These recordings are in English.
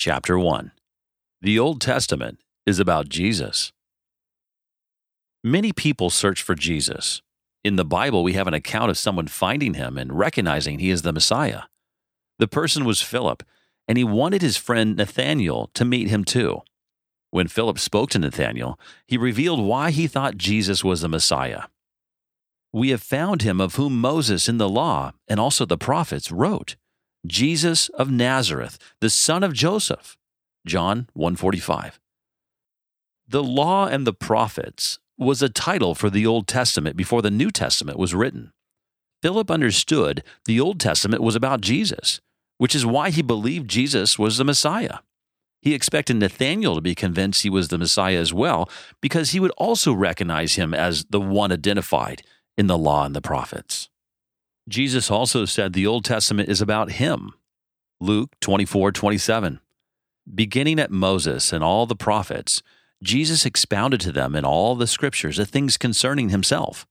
Chapter 1 The Old Testament is about Jesus. Many people search for Jesus. In the Bible, we have an account of someone finding him and recognizing he is the Messiah. The person was Philip, and he wanted his friend Nathanael to meet him too. When Philip spoke to Nathanael, he revealed why he thought Jesus was the Messiah. We have found him of whom Moses in the law and also the prophets wrote. Jesus of Nazareth, the son of Joseph. John 145. The law and the prophets was a title for the Old Testament before the New Testament was written. Philip understood the Old Testament was about Jesus, which is why he believed Jesus was the Messiah. He expected Nathanael to be convinced he was the Messiah as well, because he would also recognize him as the one identified in the law and the prophets. Jesus also said the Old Testament is about him. Luke 24 27. Beginning at Moses and all the prophets, Jesus expounded to them in all the scriptures the things concerning himself.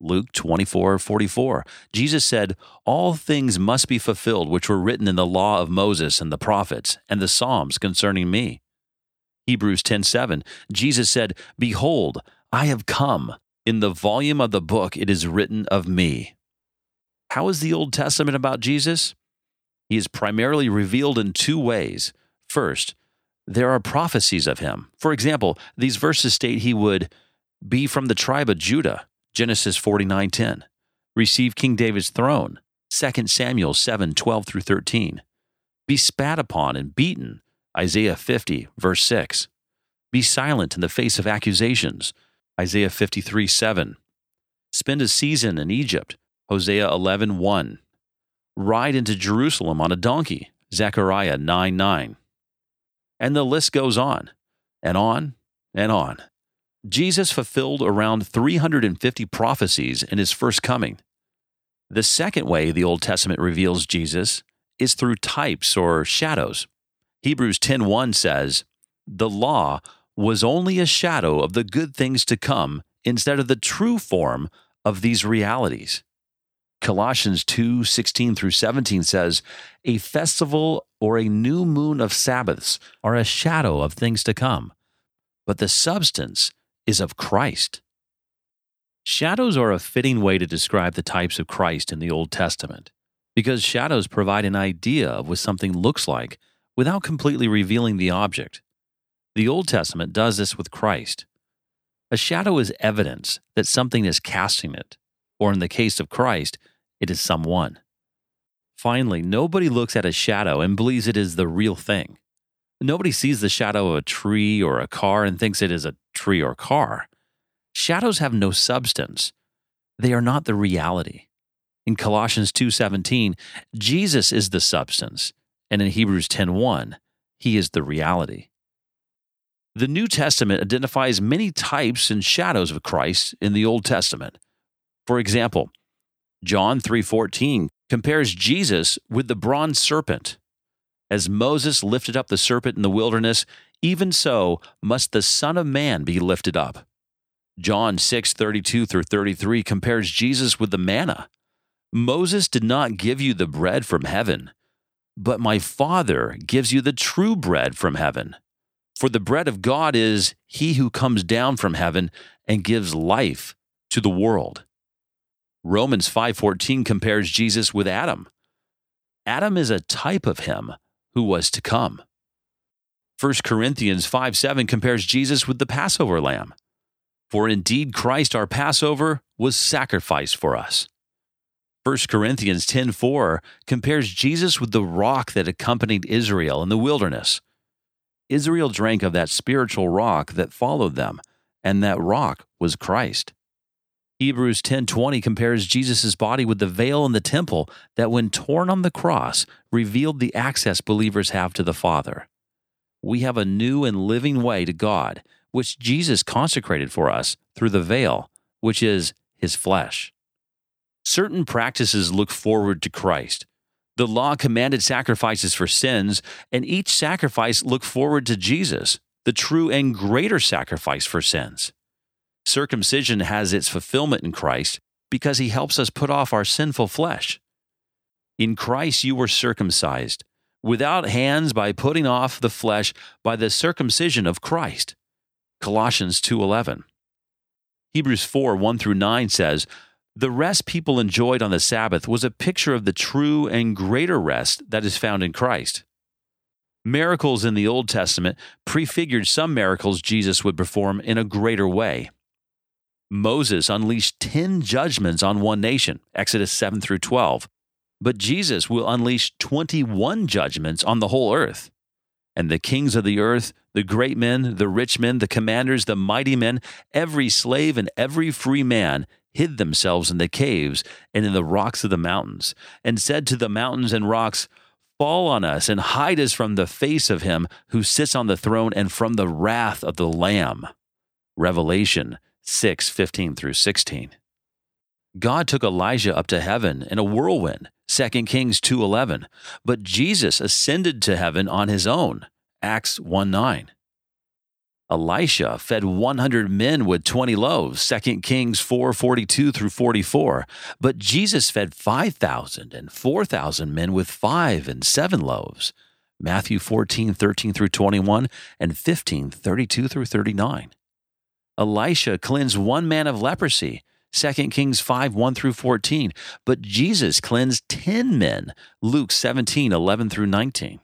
Luke 24 44. Jesus said, All things must be fulfilled which were written in the law of Moses and the prophets and the Psalms concerning me. Hebrews 10 7. Jesus said, Behold, I have come. In the volume of the book it is written of me. How is the Old Testament about Jesus? He is primarily revealed in two ways. First, there are prophecies of him. For example, these verses state he would be from the tribe of Judah, Genesis 49:10, receive King David's throne, 2 Samuel 7:12 through 13, be spat upon and beaten, Isaiah 50 verse 6, be silent in the face of accusations, Isaiah 53 7, spend a season in Egypt, Hosea 11 1. Ride into Jerusalem on a donkey, Zechariah 9 9. And the list goes on, and on, and on. Jesus fulfilled around 350 prophecies in his first coming. The second way the Old Testament reveals Jesus is through types or shadows. Hebrews 10:1 says, "The law was only a shadow of the good things to come instead of the true form of these realities." Colossians 2 16 through 17 says, A festival or a new moon of Sabbaths are a shadow of things to come, but the substance is of Christ. Shadows are a fitting way to describe the types of Christ in the Old Testament, because shadows provide an idea of what something looks like without completely revealing the object. The Old Testament does this with Christ. A shadow is evidence that something is casting it, or in the case of Christ, it is someone. Finally, nobody looks at a shadow and believes it is the real thing. Nobody sees the shadow of a tree or a car and thinks it is a tree or car. Shadows have no substance. They are not the reality. In Colossians 2:17, Jesus is the substance, and in Hebrews 10:1, he is the reality. The New Testament identifies many types and shadows of Christ in the Old Testament. For example, John 3:14 compares Jesus with the bronze serpent. As Moses lifted up the serpent in the wilderness, even so must the Son of Man be lifted up. John 6:32 through 33 compares Jesus with the manna. Moses did not give you the bread from heaven, but my Father gives you the true bread from heaven. For the bread of God is he who comes down from heaven and gives life to the world. Romans 5:14 compares Jesus with Adam. Adam is a type of him who was to come. 1 Corinthians 5 7 compares Jesus with the Passover lamb. For indeed Christ our Passover was sacrificed for us. 1 Corinthians 10:4 compares Jesus with the rock that accompanied Israel in the wilderness. Israel drank of that spiritual rock that followed them, and that rock was Christ. Hebrews 10:20 compares Jesus' body with the veil in the temple that when torn on the cross revealed the access believers have to the Father. We have a new and living way to God, which Jesus consecrated for us through the veil, which is his flesh. Certain practices look forward to Christ. The law commanded sacrifices for sins, and each sacrifice looked forward to Jesus, the true and greater sacrifice for sins. Circumcision has its fulfillment in Christ because he helps us put off our sinful flesh. In Christ you were circumcised, without hands by putting off the flesh by the circumcision of Christ. Colossians 2:11. Hebrews 4 1 through 9 says, The rest people enjoyed on the Sabbath was a picture of the true and greater rest that is found in Christ. Miracles in the Old Testament prefigured some miracles Jesus would perform in a greater way. Moses unleashed 10 judgments on one nation, Exodus 7 through 12, but Jesus will unleash 21 judgments on the whole earth. And the kings of the earth, the great men, the rich men, the commanders, the mighty men, every slave and every free man hid themselves in the caves and in the rocks of the mountains, and said to the mountains and rocks, Fall on us and hide us from the face of him who sits on the throne and from the wrath of the Lamb. Revelation 6 15 through 16. God took Elijah up to heaven in a whirlwind, 2 Kings 2:11, but Jesus ascended to heaven on his own, Acts 1 9. Elisha fed 100 men with 20 loaves, 2 Kings 4:42 through 44, but Jesus fed 5,000 and 4,000 men with 5 and 7 loaves, Matthew 14:13 through 21 and 15:32 through 39. Elisha cleansed one man of leprosy, 2 Kings 5 1 through 14. But Jesus cleansed 10 men, Luke 17 11 through 19.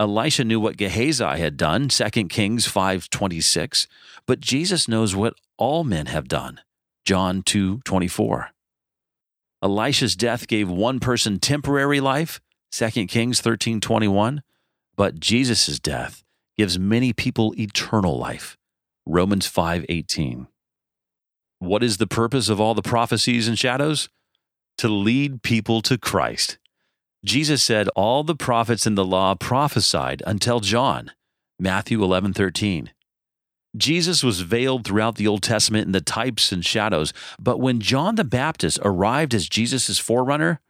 Elisha knew what Gehazi had done, 2 Kings 5 26. But Jesus knows what all men have done, John 2 24. Elisha's death gave one person temporary life, 2 Kings 13 21. But Jesus' death gives many people eternal life, Romans 5 18. What is the purpose of all the prophecies and shadows? To lead people to Christ. Jesus said all the prophets in the law prophesied until John, Matthew 11:13. Jesus was veiled throughout the Old Testament in the types and shadows, but when John the Baptist arrived as Jesus' forerunner,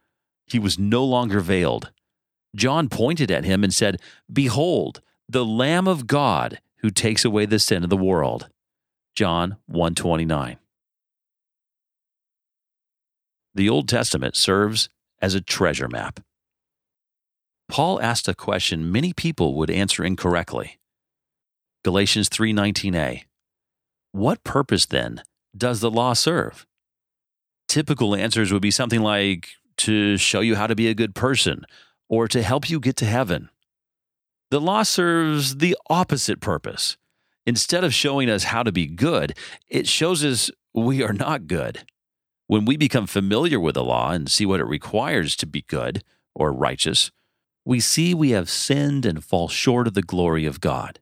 he was no longer veiled. John pointed at him and said, "Behold, the Lamb of God who takes away the sin of the world." John 129 the Old Testament serves as a treasure map. Paul asked a question many people would answer incorrectly. Galatians 3:19a. What purpose then does the law serve? Typical answers would be something like to show you how to be a good person or to help you get to heaven. The law serves the opposite purpose. Instead of showing us how to be good, it shows us we are not good. When we become familiar with the law and see what it requires to be good or righteous, we see we have sinned and fall short of the glory of God.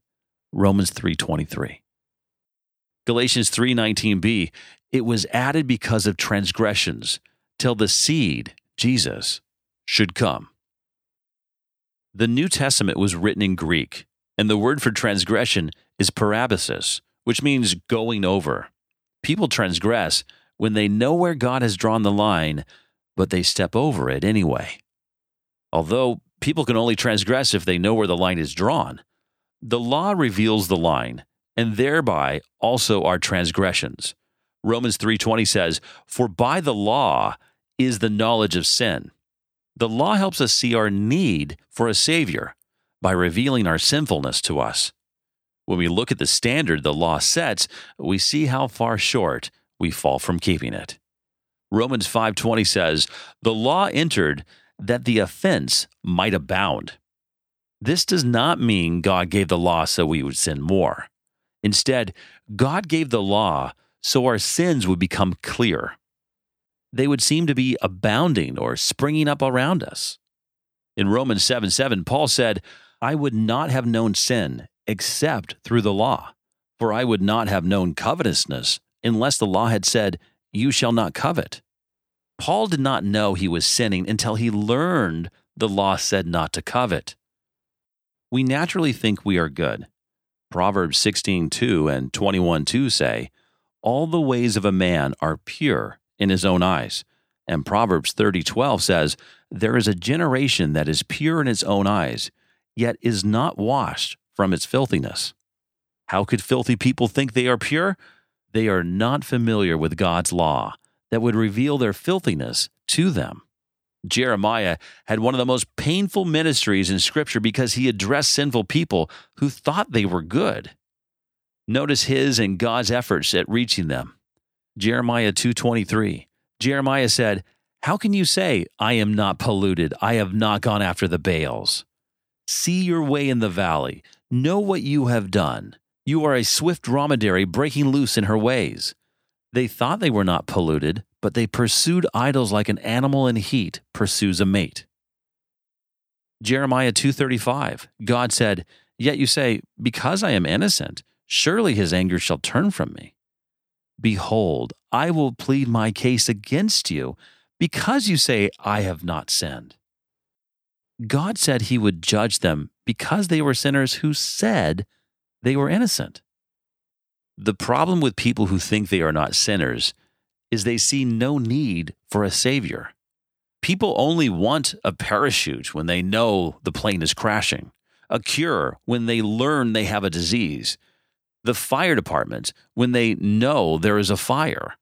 Romans 3:23. Galatians 3:19b, it was added because of transgressions till the seed, Jesus, should come. The New Testament was written in Greek, and the word for transgression is parabasis, which means going over. People transgress when they know where God has drawn the line, but they step over it anyway. Although people can only transgress if they know where the line is drawn, the law reveals the line, and thereby also our transgressions. Romans 3:20 says, "For by the law is the knowledge of sin." The law helps us see our need for a savior by revealing our sinfulness to us. When we look at the standard the law sets, we see how far short we fall from keeping it. Romans 5:20 says, "The law entered that the offense might abound." This does not mean God gave the law so we would sin more. Instead, God gave the law so our sins would become clear. They would seem to be abounding or springing up around us. In Romans 7 7, Paul said, I would not have known sin except through the law, for I would not have known covetousness unless the law had said, You shall not covet. Paul did not know he was sinning until he learned the law said not to covet. We naturally think we are good. Proverbs 16:2 and 21:2 say, "All the ways of a man are pure in his own eyes." And Proverbs 30:12 says, "There is a generation that is pure in its own eyes, yet is not washed from its filthiness." How could filthy people think they are pure? they are not familiar with God's law that would reveal their filthiness to them. Jeremiah had one of the most painful ministries in Scripture because he addressed sinful people who thought they were good. Notice his and God's efforts at reaching them. Jeremiah 2:23. Jeremiah said, "How can you say, I am not polluted, I have not gone after the Baals? See your way in the valley, know what you have done. You are a swift dromedary breaking loose in her ways." They thought they were not polluted, but they pursued idols like an animal in heat pursues a mate. Jeremiah 2:35 God said, "Yet you say, because I am innocent, surely his anger shall turn from me. Behold, I will plead my case against you because you say I have not sinned." God said he would judge them because they were sinners who said they were innocent. The problem with people who think they are not sinners is they see no need for a savior. People only want a parachute when they know the plane is crashing, a cure when they learn they have a disease, the fire department when they know there is a fire.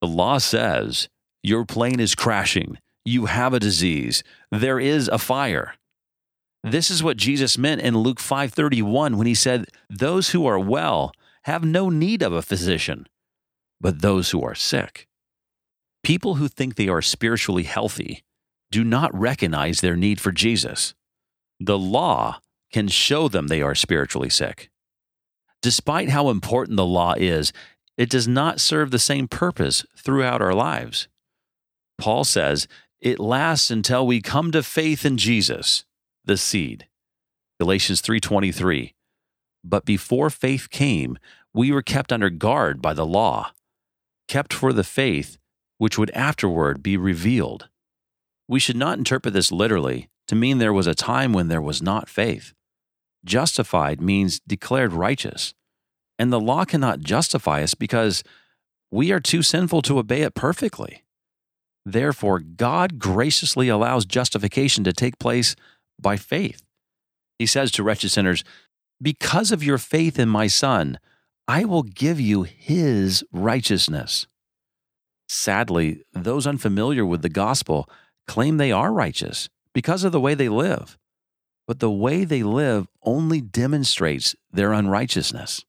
The law says your plane is crashing, you have a disease, there is a fire. This is what Jesus meant in Luke 5:31 when he said, "Those who are well have no need of a physician, but those who are sick." People who think they are spiritually healthy do not recognize their need for Jesus. The law can show them they are spiritually sick. Despite how important the law is, it does not serve the same purpose throughout our lives. Paul says, it lasts until we come to faith in Jesus the seed. Galatians 3:23. But before faith came, we were kept under guard by the law, kept for the faith which would afterward be revealed. We should not interpret this literally to mean there was a time when there was not faith. Justified means declared righteous, and the law cannot justify us because we are too sinful to obey it perfectly. Therefore, God graciously allows justification to take place by faith. He says to wretched sinners, Because of your faith in my Son, I will give you his righteousness. Sadly, those unfamiliar with the gospel claim they are righteous because of the way they live. But the way they live only demonstrates their unrighteousness.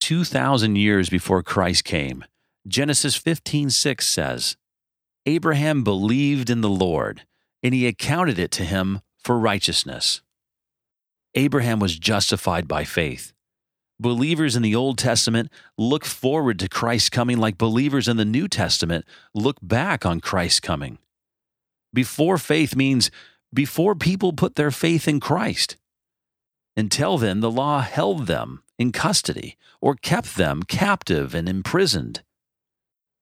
2,000 years before Christ came, Genesis 15:6 says, Abraham believed in the Lord, and he accounted it to him for righteousness. Abraham was justified by faith. Believers in the Old Testament look forward to Christ's coming like believers in the New Testament look back on Christ's coming. Before faith means before people put their faith in Christ. Until then, the law held them in custody or kept them captive and imprisoned.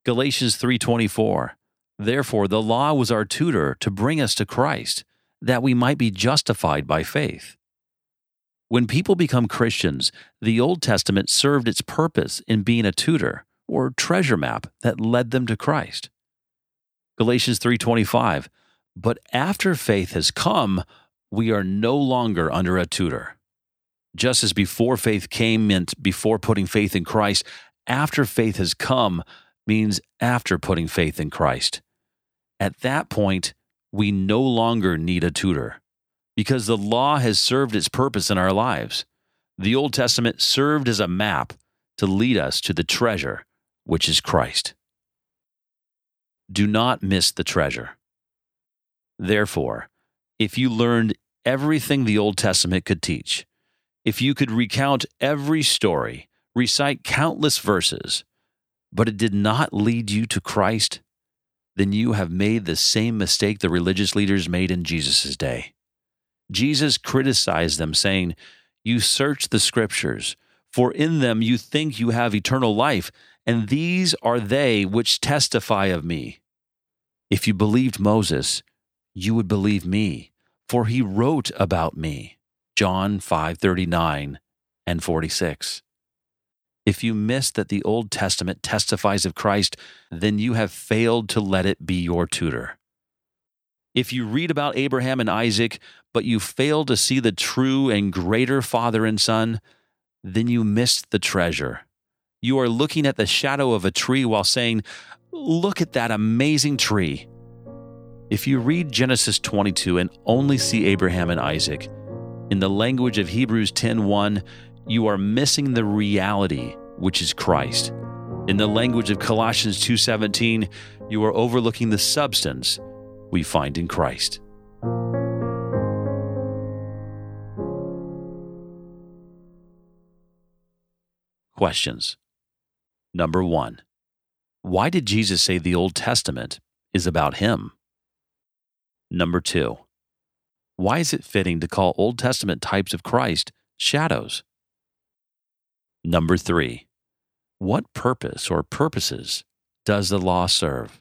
Galatians 3:24 Therefore the law was our tutor to bring us to Christ that we might be justified by faith. When people become Christians, the Old Testament served its purpose in being a tutor or treasure map that led them to Christ. Galatians 3:25 But after faith has come, we are no longer under a tutor. Just as before faith came meant before putting faith in Christ, after faith has come means after putting faith in Christ. At that point, we no longer need a tutor because the law has served its purpose in our lives. The Old Testament served as a map to lead us to the treasure, which is Christ. Do not miss the treasure. Therefore, if you learned everything the Old Testament could teach, if you could recount every story, recite countless verses, but it did not lead you to Christ, then you have made the same mistake the religious leaders made in Jesus' day. Jesus criticized them, saying, You search the scriptures, for in them you think you have eternal life, and these are they which testify of me. If you believed Moses, you would believe me, for he wrote about me. John 5:39 and 46. If you miss that the Old Testament testifies of Christ, then you have failed to let it be your tutor. If you read about Abraham and Isaac, but you fail to see the true and greater father and son, then you missed the treasure. You are looking at the shadow of a tree while saying, Look at that amazing tree. If you read Genesis 22 and only see Abraham and Isaac, in the language of Hebrews 10:1, you are missing the reality, which is Christ. In the language of Colossians 2:17, you are overlooking the substance we find in Christ. Questions. Number 1. Why did Jesus say the Old Testament is about him? Number 2. Why is it fitting to call Old Testament types of Christ shadows? Number 3. What purpose or purposes does the law serve?